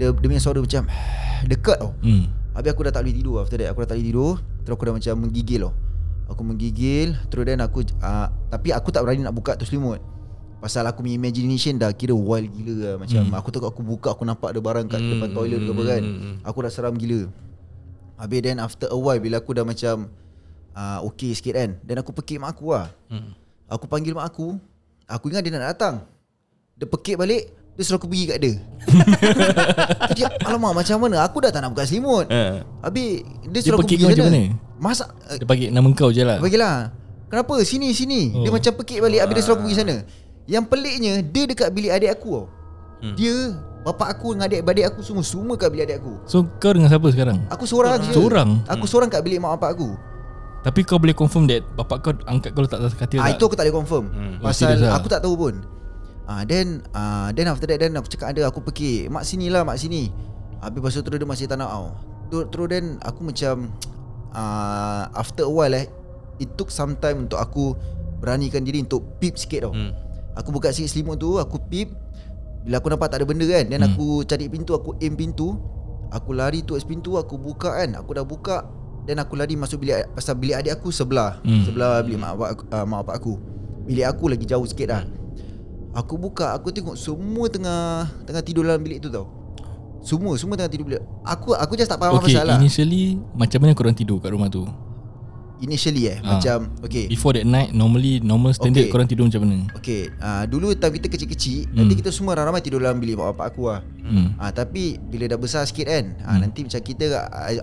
Dia, dia punya suara macam Dekat tau. Hmm. Habis aku dah tak boleh tidur After that. Aku dah tak boleh tidur. Terus aku dah macam menggigil tau. Aku menggigil Terus then aku uh, Tapi aku tak berani nak buka tu selimut Pasal aku punya imagination dah kira wild gila lah Macam hmm. aku tengok aku buka Aku nampak ada barang kat Hmm, depan toilet ke apa kan hmm, hmm. Aku dah seram gila Habis then after a while Bila aku dah macam uh, Okay sikit kan Then aku pekik mak aku lah Hmm. Aku panggil mak aku Aku ingat dia nak datang Dia pekik balik Dia suruh aku pergi kat dia Dia alamak macam mana Aku dah tak nak buka selimut Eh. Habis Dia Dia suruh aku pekik pergi kau macam sana. mana? Masak uh, Dia bagi nama kau je lah. Bagilah Kenapa sini sini oh. Dia macam pekik balik Habis dia suruh aku pergi sana Yang peliknya Dia dekat bilik adik aku tau Hmm. Dia Bapak aku dengan adik-adik aku semua Semua kat bilik adik aku So kau dengan siapa sekarang? Aku seorang je Seorang? Aku seorang kat bilik mak bapak aku Tapi kau boleh confirm that bapak kau angkat kau letak atas katil Ah tak? itu aku tak boleh confirm. Hmm. Oh, Pasal lah? aku tak tahu pun. Ah then ah then after that then aku cakap ada aku pergi mak sini lah mak sini. Habis tu terus dia masih tak nak tau. Terus terus then aku macam ah after a while eh it took some time untuk aku beranikan diri untuk peep sikit tau. Hmm. Aku buka sikit selimut tu Aku peep Bila aku nampak tak ada benda kan Then Hmm. aku cari pintu Aku aim pintu. Aku lari towards pintu Aku buka kan. Aku dah buka Then aku lari masuk bilik Pasal bilik adik aku sebelah. Hmm. Sebelah bilik mak bapak, aku, uh, mak bapak aku. Bilik aku lagi jauh sikit dah. Aku buka Aku tengok semua tengah Tengah tidur dalam bilik tu tau. Semua Semua tengah tidur bilik. Aku aku just tak faham Okay, apa salah initially macam mana korang tidur kat rumah tu? Initially eh Ah. Macam Okay Before that night, normally normal standard Okay. korang tidur macam mana? Okay uh, Dulu time kita kecil-kecil Hmm. Nanti kita semua ramai-ramai tidur dalam bilik mak bapak aku lah Hmm. Ah tapi bila dah besar sikit kan, Hmm. nanti macam kita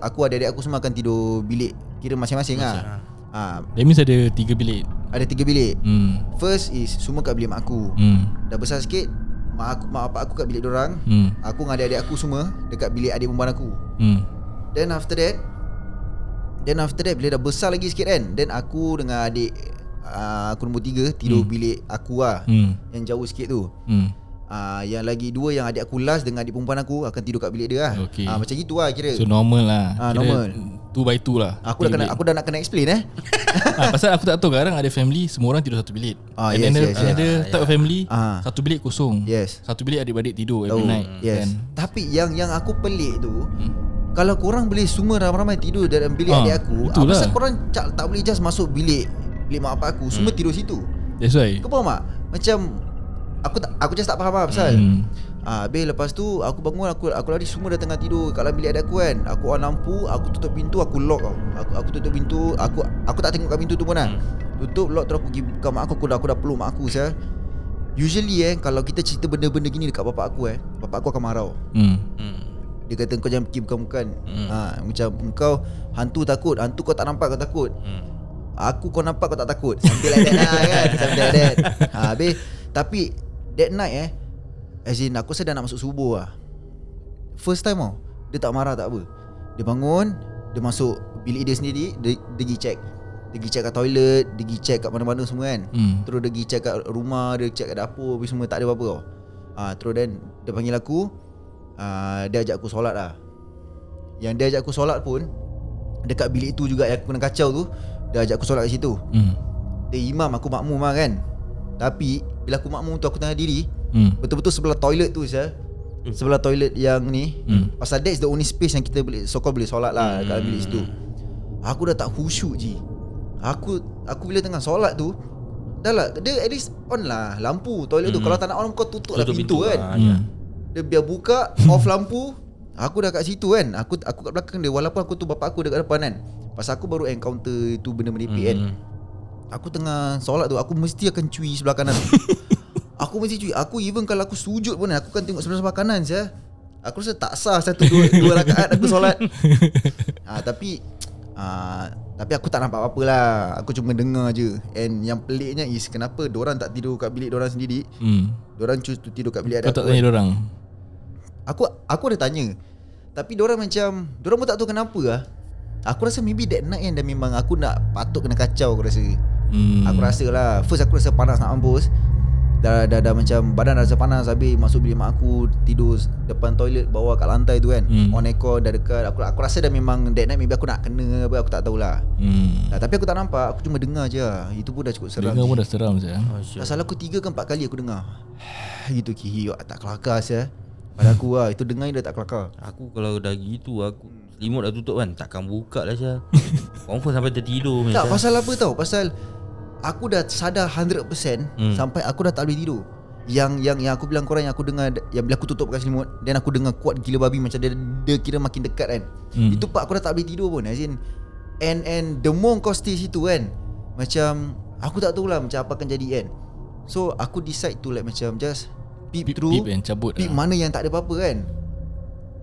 aku ada adik aku semua akan tidur bilik kira masing-masing ah. Ah That means ada tiga bilik. ada tiga bilik. Hmm. First is semua kat bilik mak aku. Hmm. Dah besar sikit, mak aku mak bapak aku kat bilik dorang. Hmm. Aku dengan adik-adik aku semua dekat bilik adik perempuan aku. Hmm. Then after that Then after that Bila dah besar lagi sikit kan Then aku dengan adik uh, Aku nombor tiga Tidur hmm. bilik aku lah Hmm. Yang jauh sikit tu Hmm. uh, Yang lagi dua Yang adik aku last Dengan adik perempuan aku Akan tidur kat bilik dia lah Okay. uh, Macam gitu lah kira So normal lah. Ah, Kira normal. Two by two lah. Aku dah kena Aku dah nak kena explain eh ah, pasal aku tak tahu kadang ada family semua orang tidur satu bilik. Ah, And yes, then ada, yes, yes. ada type of family Ah. satu bilik kosong. Yes. Satu bilik adik-adik tidur every Tahu night. Yes Kan? Tapi yang yang aku pelik tu Kalau korang boleh semua ramai-ramai tidur dalam bilik Ah, adik aku. Apa korang tak, tak boleh just masuk bilik Bilik mak bapak aku Semua tidur situ That's why. Kau faham tak? Macam Aku tak aku just tak faham lah pasal Hmm. Ah, habis lepas tu aku bangun aku aku lari semua dah tengah tidur kat dalam bilik adik aku kan. Aku on lampu, aku tutup pintu, aku lock tau. Aku aku tutup pintu, aku aku tak tengok kat pintu tu pun kan. Tutup lock terus aku pergi buka mak aku, aku dah aku dah peluk mak aku saya. Usually eh kalau kita cerita benda-benda gini dekat bapak aku eh, bapak aku akan marah. Hmm. Hmm. Dia kata kau jangan fikir bukan-bukan. Ha, macam kau hantu takut, hantu kau tak nampak kau takut. Hmm. Aku kau nampak kau tak takut. Something like that lah kan? Something like that. Ha, Habis Tapi That night eh As in aku dah nak masuk subuh lah. First time tau Dia tak marah tak apa. Dia bangun Dia masuk bilik dia sendiri Dia, dia pergi check. Dia pergi check kat toilet Dia pergi check kat mana-mana semua kan? Hmm. Terus dia pergi check kat rumah Dia check kat dapur Habis semua tak ada apa-apa tau. Ha, Terus then Dia panggil aku uh, Dia ajak aku solat lah. Yang dia ajak aku solat pun Dekat bilik tu juga Yang aku kena kacau tu Dia ajak aku solat kat situ. Hmm. Dia imam aku makmum lah kan. Tapi Bila aku makmum tu Aku tengah diri Hmm. Betul-betul sebelah toilet tu saya Sebelah toilet yang ni Hmm. Pasal that is the only space Yang kita boleh So boleh solat lah Kat dalam bilik situ. Aku dah tak khusyuk je Aku Aku bila tengah solat tu Dah lah Dia at least on lah Lampu toilet tu. Kalau tak nak on Kau tutup, lah Tutup pintu, pintu kan. lah, ya. Hmm. Dia biar buka Off lampu. Aku dah kat situ kan. Aku aku kat belakang dia. Walaupun aku tu bapak aku dekat depan kan. Pasal aku baru encounter Itu benda merepek kan. Hmm. Aku tengah solat tu Aku mesti akan cuy sebelah kanan. Aku mesti cuy Aku even kalau aku sujud pun Aku kan tengok sebelah sebelah kanan saya. Aku rasa tak sah Satu dua, dua rakaat aku solat. Ha, Tapi ha, Tapi aku tak nampak apa-apa lah. Aku cuma dengar je. And yang peliknya is Kenapa orang tak tidur kat bilik orang sendiri? Hmm. Diorang choose to tidur kat bilik Kau tak tanya kan. orang. Aku aku ada tanya Tapi diorang macam Diorang pun tak tahu kenapa lah Aku rasa maybe that night kan Dah memang aku nak Patut kena kacau aku rasa Hmm. Aku rasa lah First aku rasa panas nak mampus dah, dah, dah macam Badan dah rasa panas Habis masuk bilik mak aku Tidur depan toilet Bawah kat lantai tu kan Hmm. On aircon dah dekat aku, aku rasa dah memang That night maybe aku nak kena apa Aku tak tahulah Hmm. nah, Tapi aku tak nampak Aku cuma dengar je lah. Itu pun dah cukup seram Dengar je. pun dah seram saya. Oh, sure. Pasal aku tiga ke empat kali aku dengar Gitu kihi Tak kelakar saya Pada aku lah Itu dengar dia tak kelakar Aku kalau dah gitu Aku selimut dah tutup kan Takkan buka lah Syah Confirm sampai tertidur Tak pasal apa tau Pasal Aku dah sadar 100% hmm. Sampai aku dah tak boleh tidur yang yang yang aku bilang korang yang aku dengar yang bila aku tutup pakai selimut dan aku dengar kuat gila babi macam dia dia kira makin dekat kan. Hmm. Itu part aku dah tak boleh tidur pun. As in and and the more kau stay situ kan macam aku tak tahu lah macam apa akan jadi kan. So aku decide to like macam just peep, Peep- through peep and cabut peep lah. mana yang tak ada apa-apa kan.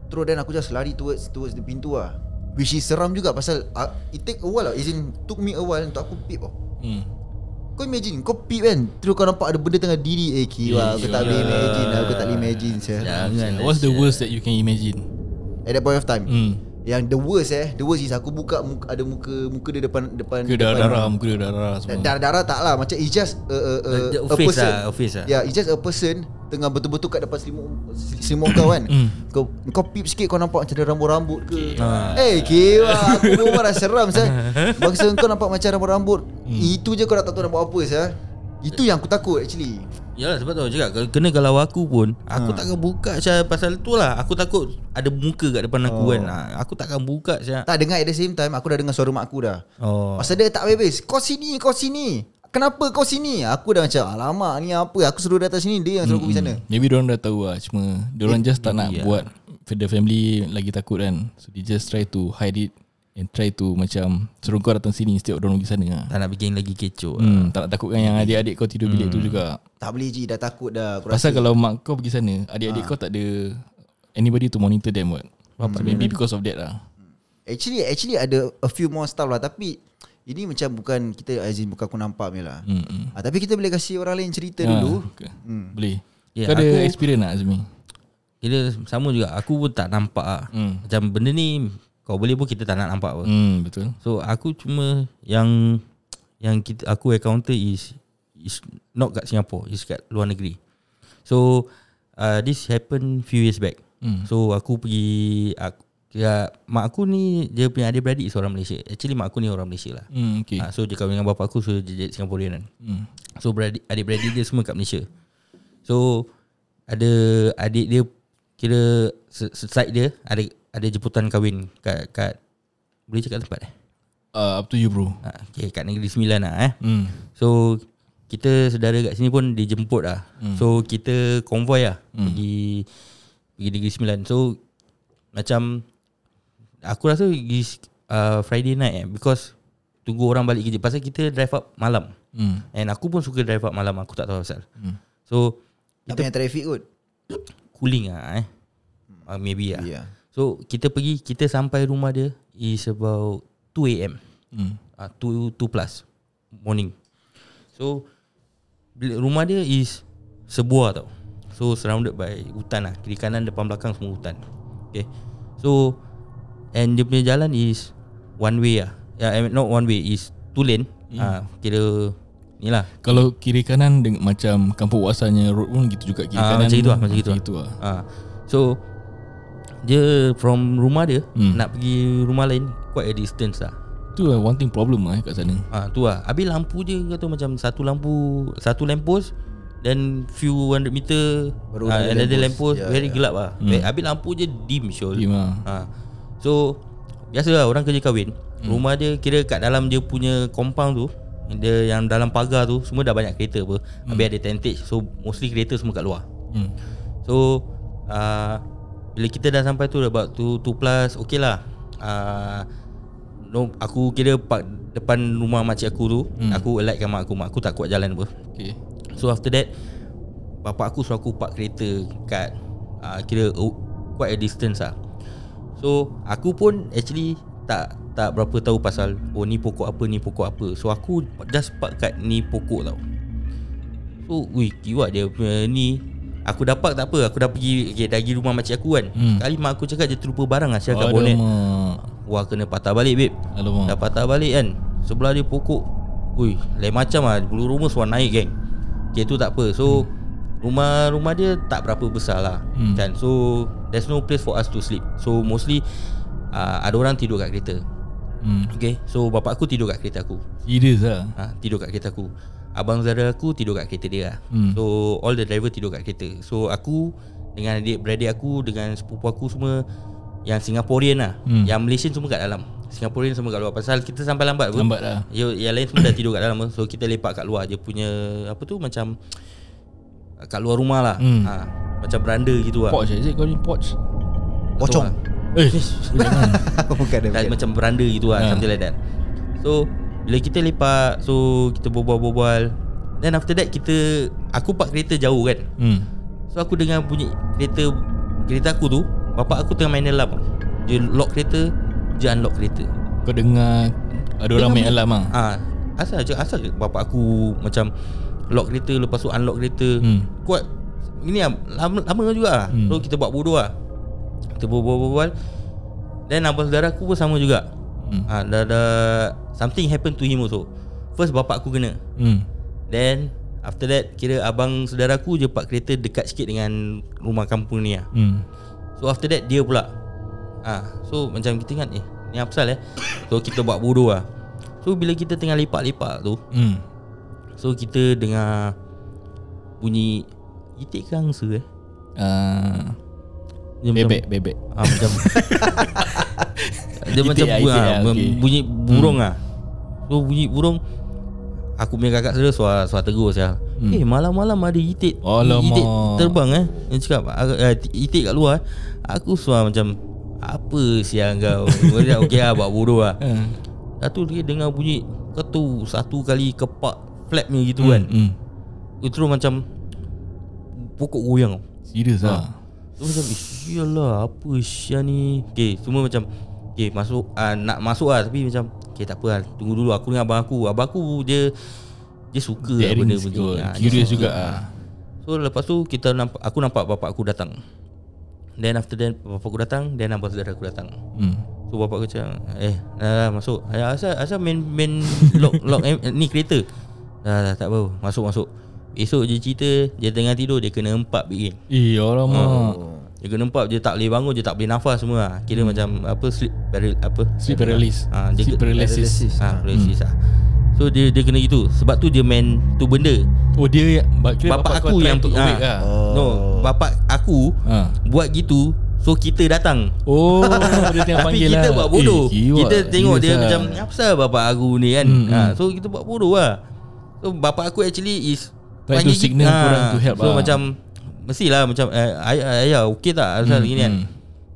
Terus then aku just lari towards towards the pintu lah. Which is seram juga pasal uh, it take a while lah. As in took me a while untuk aku peep tau. Hmm. Kau imagine Kau peep kan Terus kau nampak ada benda tengah diri Eh kiwa Aku tak boleh imagine Aku tak boleh imagine. Jangan What's the worst that you can imagine? At that point of time Hmm. Yang the worst eh The worst is aku buka muka, Ada muka Muka dia depan Depan Ke depan darah-darah, muka dia darah semua. Darah-darah tak lah Macam it's just a, a, a, The a face person lah, a face lah. Yeah it's just a person Tengah betul-betul kat depan selimut Selimut kau kan Hmm. Kau kau peep sikit Kau nampak macam ada rambut-rambut ke Ah. Eh kiwa Aku pun dah seram sah. Bangsa kau nampak macam rambut-rambut Hmm. Itu je kau dah tak tahu nak buat apa sah. Itu yang aku takut actually Yalah sebab tu aku cakap Kena kalau aku pun. Aku Ha. takkan buka Syah Pasal tu lah. Aku takut Ada muka kat depan aku Oh. kan. Ha, Aku takkan buka Syah. Tak dengar at the same time Aku dah dengar suara mak aku dah. Oh. Pasal dia tak habis Kau sini Kau sini. Kenapa kau sini? Aku dah macam Alamak ni apa? Aku suruh datang sini Dia yang suruh aku pergi sana. Maybe diorang dah tahu lah Cuma diorang just tak nak maybe, buat The family lagi takut kan. So they just try to hide it And try to macam Suruh kau datang sini Instead of diorang pergi sana. Lah Tak nak bikin lagi kecoh. Hmm, tak nak takutkan yang adik-adik kau tidur bilik tu juga. Tak boleh Ji. Dah takut dah. Aku Pasal rasa. kalau mak kau pergi sana Adik-adik kau tak ada Anybody to monitor them what? So Maybe because of that lah. Actually Actually ada A few more stuff lah. Tapi Ini macam bukan Kita as in bukan aku nampak ni lah. Hmm, hmm. ha, Tapi kita boleh kasih orang lain cerita Ah, dulu. okay. Hmm. Boleh. Ya, Kau ada aku- experience tak Azmi? Kira sama juga. Aku pun tak nampak lah Hmm. Macam benda ni Kau boleh pun kita tak nak nampak apa Hmm, betul. So aku cuma yang yang kita aku encounter is is not kat Singapore, is kat luar negeri. So uh, this happened few years back. Hmm. So aku pergi aku, ya, mak aku ni dia punya adik-beradik is orang Malaysia. Actually mak aku ni orang Malaysia lah. Hmm, okay. Uh, so dia kahwin dengan bapa aku so dia jadi Singaporean kan. Hmm. So beradik, adik-beradik dia semua kat Malaysia. So ada adik dia kira side dia ada ada jemputan kahwin kat kat boleh cakap tempat eh? Uh, up to you bro. Ha, okay, kat Negeri Sembilan lah eh. Hmm. So kita saudara kat sini pun dijemput lah. Hmm. So kita konvoy lah hmm. pergi pergi Negeri Sembilan. So macam aku rasa pergi uh, Friday night eh because tunggu orang balik kerja pasal kita drive up malam. Hmm. And aku pun suka drive up malam aku tak tahu pasal. Hmm. So Tak payah traffic kot cooling ah eh. Uh, maybe lah. Ya So kita pergi kita sampai rumah dia is about 2 am. Hmm. uh, 2 2 plus morning. So rumah dia is sebuah tau. So surrounded by hutan lah. Kiri kanan depan belakang semua hutan. Okay. So and dia punya jalan is one way lah. Yeah, I mean, not one way is two lane. Ah uh, kira ni lah. Kalau kiri kanan dengan macam kampung wasanya road pun gitu juga kiri Ah, kanan. macam itu lah, macam itu lah. itu lah. Ah, so dia from rumah dia Hmm. nak pergi rumah lain quite a distance lah. Tu lah one thing problem lah eh, kat sana. Ah tu lah. Habis lampu je kata macam satu lampu satu lamp post then few hundred meter Baru ah, ada another lamp lamp post. post Ya, very ya. gelap lah. Hmm. Habis lampu je dim syul. Dim lah. Ha. So biasalah orang kerja kahwin. Hmm. Rumah dia kira kat dalam dia punya compound tu dia yang dalam pagar tu semua dah banyak kereta apa. Hmm. Habis ada tentage. So mostly kereta semua kat luar. Hmm. So uh, bila kita dah sampai tu about 2 2 plus okey lah. Uh, no aku kira park depan rumah makcik aku tu, hmm. aku alightkan mak aku, mak aku tak kuat jalan apa. Okay. So after that bapak aku suruh aku park kereta kat uh, kira uh, quite a distance lah. So aku pun actually tak tak berapa tahu pasal oh ni pokok apa ni pokok apa. So aku just park kat ni pokok tau. So wih kiwat dia punya ni Aku dapat tak apa Aku dah pergi okay, Dah pergi rumah makcik aku kan Hmm. hmm. Kali mak aku cakap Dia terlupa barang lah Sial kat bonet. Wah kena patah balik babe Alamak. Dah patah balik kan Sebelah dia pokok Ui Lain macam lah Bulu rumah suara naik geng Okay tu tak apa So Rumah rumah dia tak berapa besar lah Hmm. Kan So There's no place for us to sleep So mostly uh, Ada orang tidur kat kereta Hmm. Okay So bapak aku tidur kat kereta aku Serius lah. ha, Tidur kat kereta aku Abang Zara aku tidur kat kereta dia lah Hmm. So all the driver tidur kat kereta So aku Dengan adik beradik aku Dengan sepupu aku semua Yang Singaporean lah Hmm. Yang Malaysian semua kat dalam Singaporean semua kat luar Pasal kita sampai lambat apa Lambat lah. Yang, yang lain semua dah tidur kat dalam. So kita lepak kat luar Dia punya Apa tu macam Kat luar rumah lah Hmm. ha, Macam beranda gitu lah Porch is it calling porch? Pocong lah. Eh, jangan. Bukan dia bukan. macam beranda gitu lah Ha. Something like that So Bila kita lepak So kita berbual-bual. Then after that kita Aku park kereta jauh kan. Hmm. So aku dengar bunyi Kereta Kereta aku tu Bapak aku tengah main alarm. Dia lock kereta Dia unlock kereta. Kau dengar ada orang main alarm ah. Ah, Asal je Asal je. Bapak aku Macam Lock kereta Lepas tu unlock kereta. Hmm. Kuat. Ini lah Lama, lama juga lah. Hmm. So kita buat bodoh lah. Kita berbual-bual. Then abang saudara aku pun sama juga Hmm. Ah, dah, dah Something happen to him also First bapak aku kena Hmm. Then After that Kira abang saudara aku je park kereta Dekat sikit dengan Rumah kampung ni lah Hmm. So after that dia pula ah, So macam kita ingat Eh ni apa pasal eh So kita buat bodoh lah So bila kita tengah lepak-lepak tu Hmm. So kita dengar Bunyi Itik ke angsa eh dia macam- bebek, bebek. ah, Macam Dia Itik macam lah, bu- itik ah, lah, okay. Bunyi burung ah. So bunyi burung Aku punya kakak saudara suara, suara tegur saya. Hmm. Eh malam-malam ada itik Alamak. Itik terbang eh Dia cakap uh, Itik kat luar Aku suara macam Apa siang kau cakap okey lah buat bodoh lah Hmm. Tu dia dengar bunyi Ketu Satu kali kepak Flap ni gitu kan Hmm. Itu terus macam Pokok goyang Serius Ha. ah. Tu macam "Eh, Sialah Apa Syah ni Okay semua macam Okay masuk uh, Nak masuk lah. Tapi macam Okay tak apa lah. Tunggu dulu. Aku dengan abang aku. Abang aku dia Dia suka lah benda begini Ah, dia Curious juga Ah. ah. So lepas tu kita nampak Aku nampak bapak aku datang. Then after that Bapak aku datang. Then abang saudara aku datang. Hmm. So bapak aku cakap Eh dah, dah masuk. Ayah, Asal asal main main lock lock eh, ni kereta? Dah dah tak apa. Masuk masuk. Esok je cerita Dia tengah tidur Dia kena empat bikin Eh alamak. Oh. Dia kena empat Dia tak boleh bangun Dia tak boleh nafas semua lah. Kira macam Apa sleep paral, Apa? Sleep paralysis. Ah, dia Sleep paralysis. paralysis. Ah, paralysis lah. So dia dia kena gitu. Sebab tu dia main tu benda. Oh dia kira Bapak kau aku yang ah, awake lah? No Bapak aku ha. Buat gitu So kita datang. Oh dia tengah Tapi panggil kita lah. buat bodoh. Eh, kiwak. Kita tengok dia Serious macam. Apa pasal bapak aku ni kan? Hmm, ha, hmm. So kita buat bodoh lah. So bapak aku actually is Try to panggil signal kita- korang to help So lah. macam Mestilah macam eh, Ayah, ayah okey tak Asal Hmm, gini kan hmm.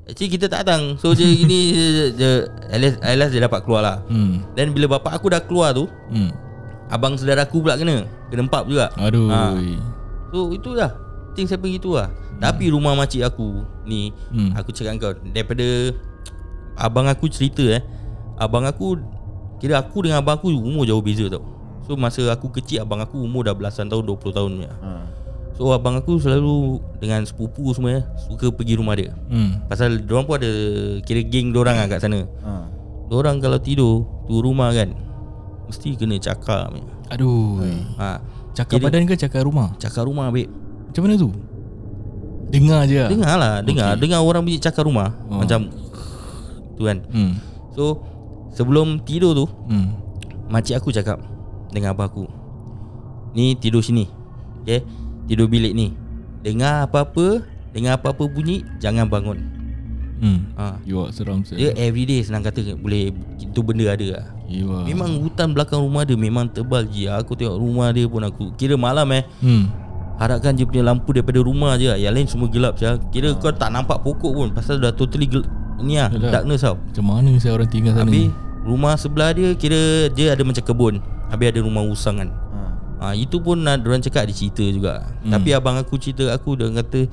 Actually kita tak datang So dia gini at least dia dapat keluar lah Hmm. Dan bila bapak aku dah keluar tu Hmm. Abang saudara aku pula kena Kena empap juga Aduh. Ha. So itu lah Things happen gitu lah hmm. Tapi rumah makcik aku Ni Hmm. Aku cakap kau Daripada Abang aku cerita eh Abang aku Kira aku dengan abang aku Umur jauh beza tau So masa aku kecil Abang aku umur dah belasan tahun 20 tahun punya Ha. So abang aku selalu Dengan sepupu semua eh, Suka pergi rumah dia Hmm. Pasal diorang pun ada Kira geng diorang lah kat sana Ha. Diorang kalau tidur Tu rumah kan Mesti kena cakap. Aduh. ha. Cakar Kira- badan ke cakar rumah? Cakap rumah babe Macam mana tu? Dengar je lah. Dengar lah Dengar Okey. Dengar orang bunyi cakap rumah Oh. Macam Tu kan Hmm. So Sebelum tidur tu Hmm. Makcik aku cakap Dengan abang aku Ni tidur sini Okay Tidur bilik ni Dengar apa-apa Dengar apa-apa bunyi Jangan bangun Hmm. ha. You are seram Dia everyday senang kata Boleh Itu benda ada lah. Memang hutan belakang rumah dia Memang tebal je Aku tengok rumah dia pun aku Kira malam eh Hmm. Harapkan dia punya lampu daripada rumah je lah. Yang lain semua gelap je Kira kau tak nampak pokok pun Pasal dah totally gel- Ni lah Yalah. Darkness tau Macam mana saya orang tinggal sana? Habis rumah sebelah dia Kira dia ada macam kebun Habis ada rumah usang kan Ha. ha, Itu pun uh, Diorang cakap ada cerita juga hmm. Tapi abang aku cerita aku Dia kata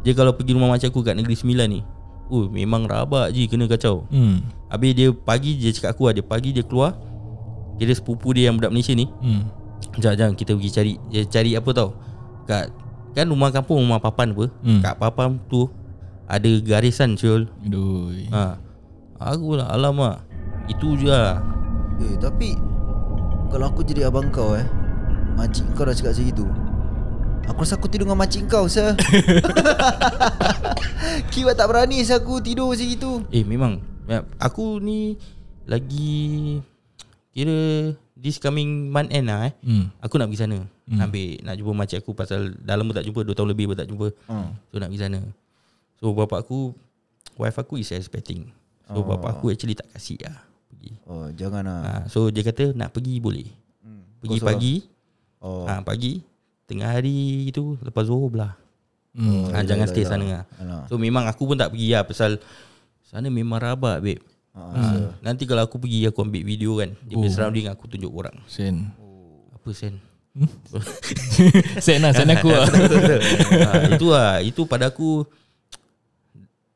Dia kalau pergi rumah macam aku Kat Negeri Sembilan ni Oh memang rabak je Kena kacau Hmm. Habis dia pagi Dia cakap aku Dia pagi dia keluar Kira sepupu dia yang budak Malaysia ni Hmm. Sekejap jangan kita pergi cari Dia cari apa tau Kat Kan rumah kampung Rumah papan apa Hmm. Kat papan tu Ada garisan Syul Aduh. ha. Aku lah Alamak Itu je lah Eh tapi Kalau aku jadi abang kau eh Makcik kau dah cakap macam gitu. Aku rasa aku tidur dengan makcik kau sah Kiwat tak berani sah aku tidur macam gitu. Eh memang. Aku ni Lagi Kira This coming month end lah eh. Hmm. Aku nak pergi sana. Hmm. Nak ambil Nak jumpa makcik aku Pasal dah lama tak jumpa 2 tahun lebih pun tak jumpa. Hmm. So nak pergi sana. So bapak aku Wife aku is expecting. So Oh. bapak aku actually tak kasih lah Pergi. Oh jangan lah ha, So dia kata nak pergi boleh. Hmm. Pergi Kau pagi Oh ha, Pagi Tengah hari itu Lepas Zohor belah Hmm. ha, Jangan stay sana lah Alah. So memang aku pun tak pergi lah Pasal Sana memang rabak babe Ha, ha, Nanti kalau aku pergi Aku ambil video kan Dia Oh. surrounding Aku tunjuk orang Sen. Apa sen Sen lah, sen aku lah. ha, Itu lah Itu pada aku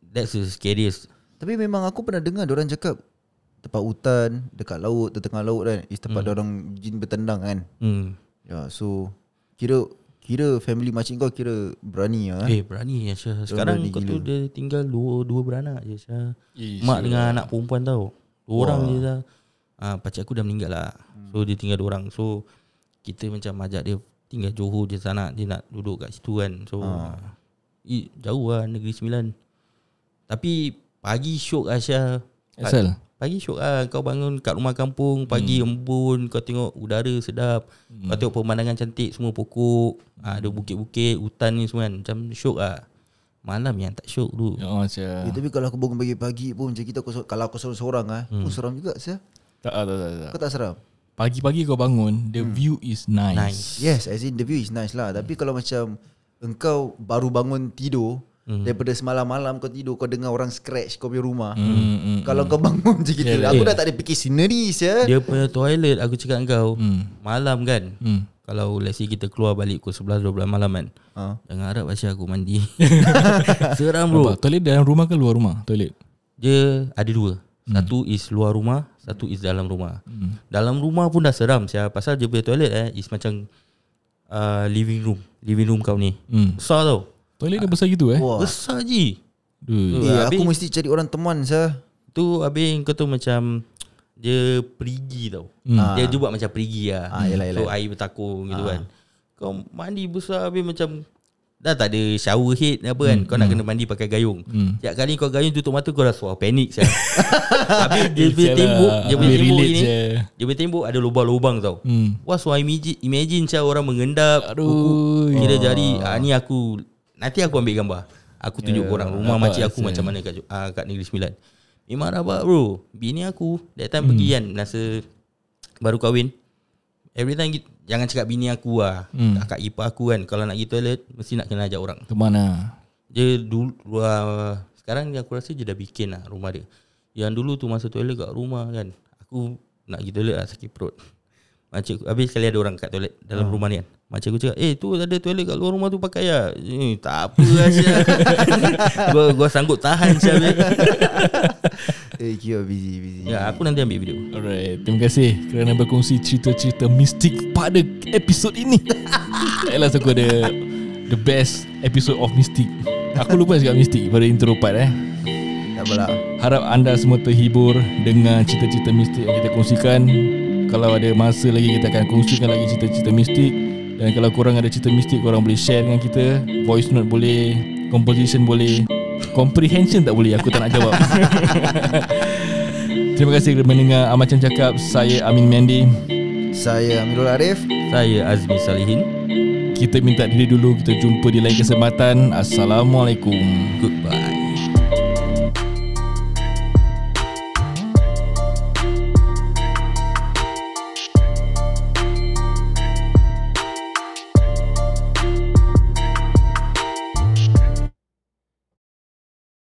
That's the scariest Tapi memang aku pernah dengar orang cakap Tempat hutan Dekat laut Tengah laut kan Is tempat hmm. orang jin bertendang kan hmm. Ya so Kira Kira family makcik kau kira berani lah eh. Eh berani ya Syah. Sekarang berani kau gila. tu Dia tinggal dua, dua beranak je Syah. Eh, Mak dengan anak perempuan tau. Dua orang je dah ah, Pakcik aku dah meninggal lah. So dia tinggal dua orang. So Kita macam ajak dia Tinggal Johor je sana Dia nak duduk kat situ kan. So ah. i, Jauh lah Negeri Sembilan. Tapi Pagi syok Aisyah Asal? Pagi syok lah Kau bangun kat rumah kampung Pagi hmm. embun Kau tengok udara sedap hmm. Kau tengok pemandangan cantik Semua pokok ha, Ada bukit-bukit Hutan ni semua kan Macam syok lah Malam yang tak syok tu Ya Syah. Eh, tapi kalau aku bangun pagi-pagi pun macam kita kalau aku seorang-seorang ah, hmm. pun seram juga sah. Tak, tak, tak, tak. Kau tak seram? Pagi-pagi kau bangun, the view is nice. Nice. Yes, as in the view is nice lah. Tapi kalau macam engkau baru bangun tidur hmm. daripada semalam-malam kau tidur kau dengar orang scratch kau punya rumah. Hmm, hmm, Kalau kau bangun macam gitu, Yeah, aku yeah. dah tak ada fikir scenery sia. Dia punya toilet Aku cakap kau Hmm. Malam kan Hmm. Kalau let's say kita keluar balik Pukul 11-12 malam kan Ha. Jangan harap Aisyah aku mandi Seram bro Nampak? Toilet dalam rumah ke luar rumah? Toilet. Dia ada dua Satu is luar rumah Satu is dalam rumah Hmm. Dalam rumah pun dah seram sia. Pasal dia punya toilet eh Is macam uh, Living room Living room kau ni Hmm. Besar tau Toilet dah besar gitu eh? Wah. Besar je Duh. Eh, habis- aku mesti cari orang teman sah. Tu habis kau tu macam dia perigi tau. Hmm. Dia dia buat macam perigi lah. Ah, yelah, So yelah. air bertakung gitu kan. Kau mandi besar habis macam dah tak ada shower head apa kan. Kau nak kena mandi pakai gayung. Hmm. Tiap kali kau gayung tutup mata kau dah suara panik saya. habis dia punya Sialah, tembok, dia punya boleh tembok ni. je. Dia punya tembok ada lubang-lubang tau. Hmm. Wah, so imagine, imagine saya orang mengendap. Aduh. Kira jari. Ah, ni aku, nanti aku ambil gambar. Aku tunjuk korang rumah Nampak makcik aku macam mana kat, ah, kat Negeri Sembilan. Memang rabak bro. Bini aku, that time pergi kan, masa baru kahwin. Every time, gitu, jangan cakap bini aku lah. Hmm. Kakak ipar aku kan, kalau nak pergi toilet, mesti nak kena ajak orang. Ke mana? Dia dulu, uh, sekarang aku rasa dia dah bikin lah rumah dia. Yang dulu tu masa toilet kat rumah kan. Aku nak pergi toilet lah sakit perut. Macam habis sekali ada orang kat toilet dalam rumah ni kan. Macam aku cakap, "Eh, tu ada toilet kat luar rumah tu pakai lah." Eh, tak apa lah Syah. gua gua sanggup tahan Syah. Eh kira busy busy ya, aku nanti ambil video. Alright, terima kasih kerana berkongsi cerita-cerita mistik pada episod ini. Ayolah aku ada the best episode of mistik. Aku lupa cakap mistik pada intro part eh. Tak apalah Harap anda semua terhibur dengan cerita-cerita mistik yang kita kongsikan. Kalau ada masa lagi kita akan kongsikan lagi cerita-cerita mistik. Dan kalau korang ada cerita mistik korang boleh share dengan kita. Voice note boleh, composition boleh, comprehension tak boleh. Aku tak nak jawab. Terima kasih kerana mendengar Amacam Cakap. Saya Amin Mendi. Saya Amirul Arif Saya Azmi Salihin. Kita minta diri dulu. Kita jumpa di lain kesempatan. Assalamualaikum. Goodbye.